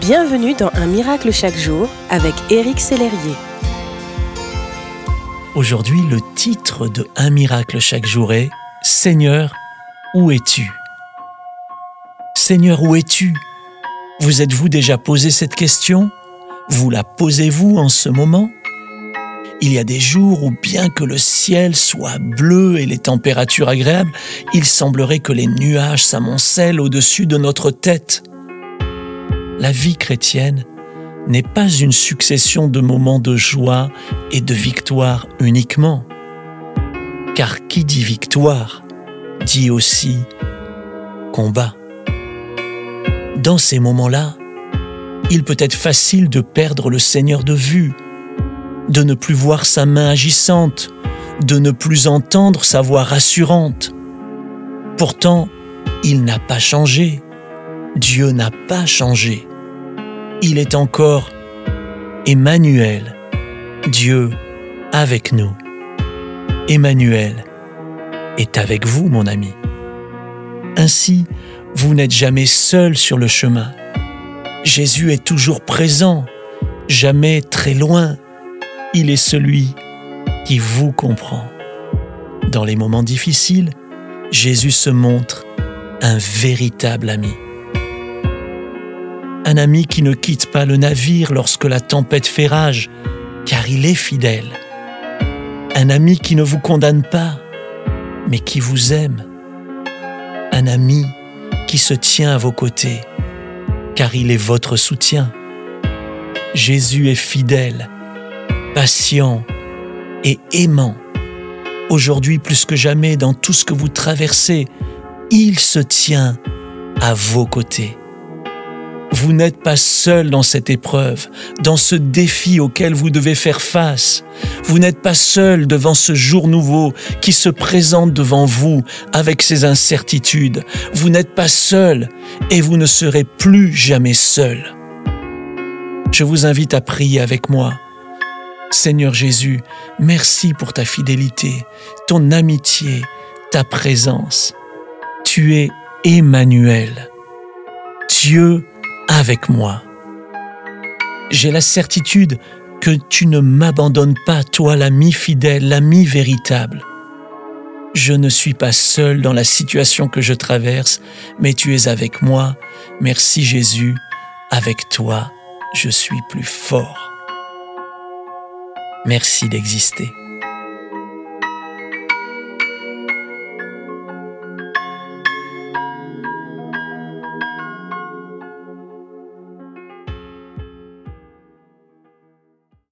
Bienvenue dans Un miracle chaque jour avec Éric Sellerier. Aujourd'hui, le titre de Un miracle chaque jour est Seigneur, où es-tu? Seigneur, où es-tu? Vous êtes-vous déjà posé cette question? Vous la posez-vous en ce moment? Il y a des jours où bien que le ciel soit bleu et les températures agréables, il semblerait que les nuages s'amoncellent au-dessus de notre tête. La vie chrétienne n'est pas une succession de moments de joie et de victoire uniquement. Car qui dit victoire dit aussi combat. Dans ces moments-là, il peut être facile de perdre le Seigneur de vue, de ne plus voir sa main agissante, de ne plus entendre sa voix rassurante. Pourtant, il n'a pas changé. Dieu n'a pas changé. Il est encore Emmanuel, Dieu avec nous. Emmanuel est avec vous, mon ami. Ainsi, vous n'êtes jamais seul sur le chemin. Jésus est toujours présent, jamais très loin. Il est celui qui vous comprend. Dans les moments difficiles, Jésus se montre un véritable ami un ami qui ne quitte pas le navire lorsque la tempête fait rage, car il est fidèle. Un ami qui ne vous condamne pas, mais qui vous aime. Un ami qui se tient à vos côtés, car il est votre soutien. Jésus est fidèle, patient et aimant. Aujourd'hui plus que jamais, dans tout ce que vous traversez, il se tient à vos côtés. Vous n'êtes pas seul dans cette épreuve, dans ce défi auquel vous devez faire face. Vous n'êtes pas seul devant ce jour nouveau qui se présente devant vous avec ses incertitudes. Vous n'êtes pas seul et vous ne serez plus jamais seul. Je vous invite à prier avec moi. Seigneur Jésus, merci pour ta fidélité, ton amitié, ta présence. Tu es Emmanuel. Dieu avec moi. J'ai la certitude que tu ne m'abandonnes pas, toi l'ami fidèle, l'ami véritable. Je ne suis pas seul dans la situation que je traverse, mais tu es avec moi. Merci Jésus, avec toi, je suis plus fort. Merci d'exister.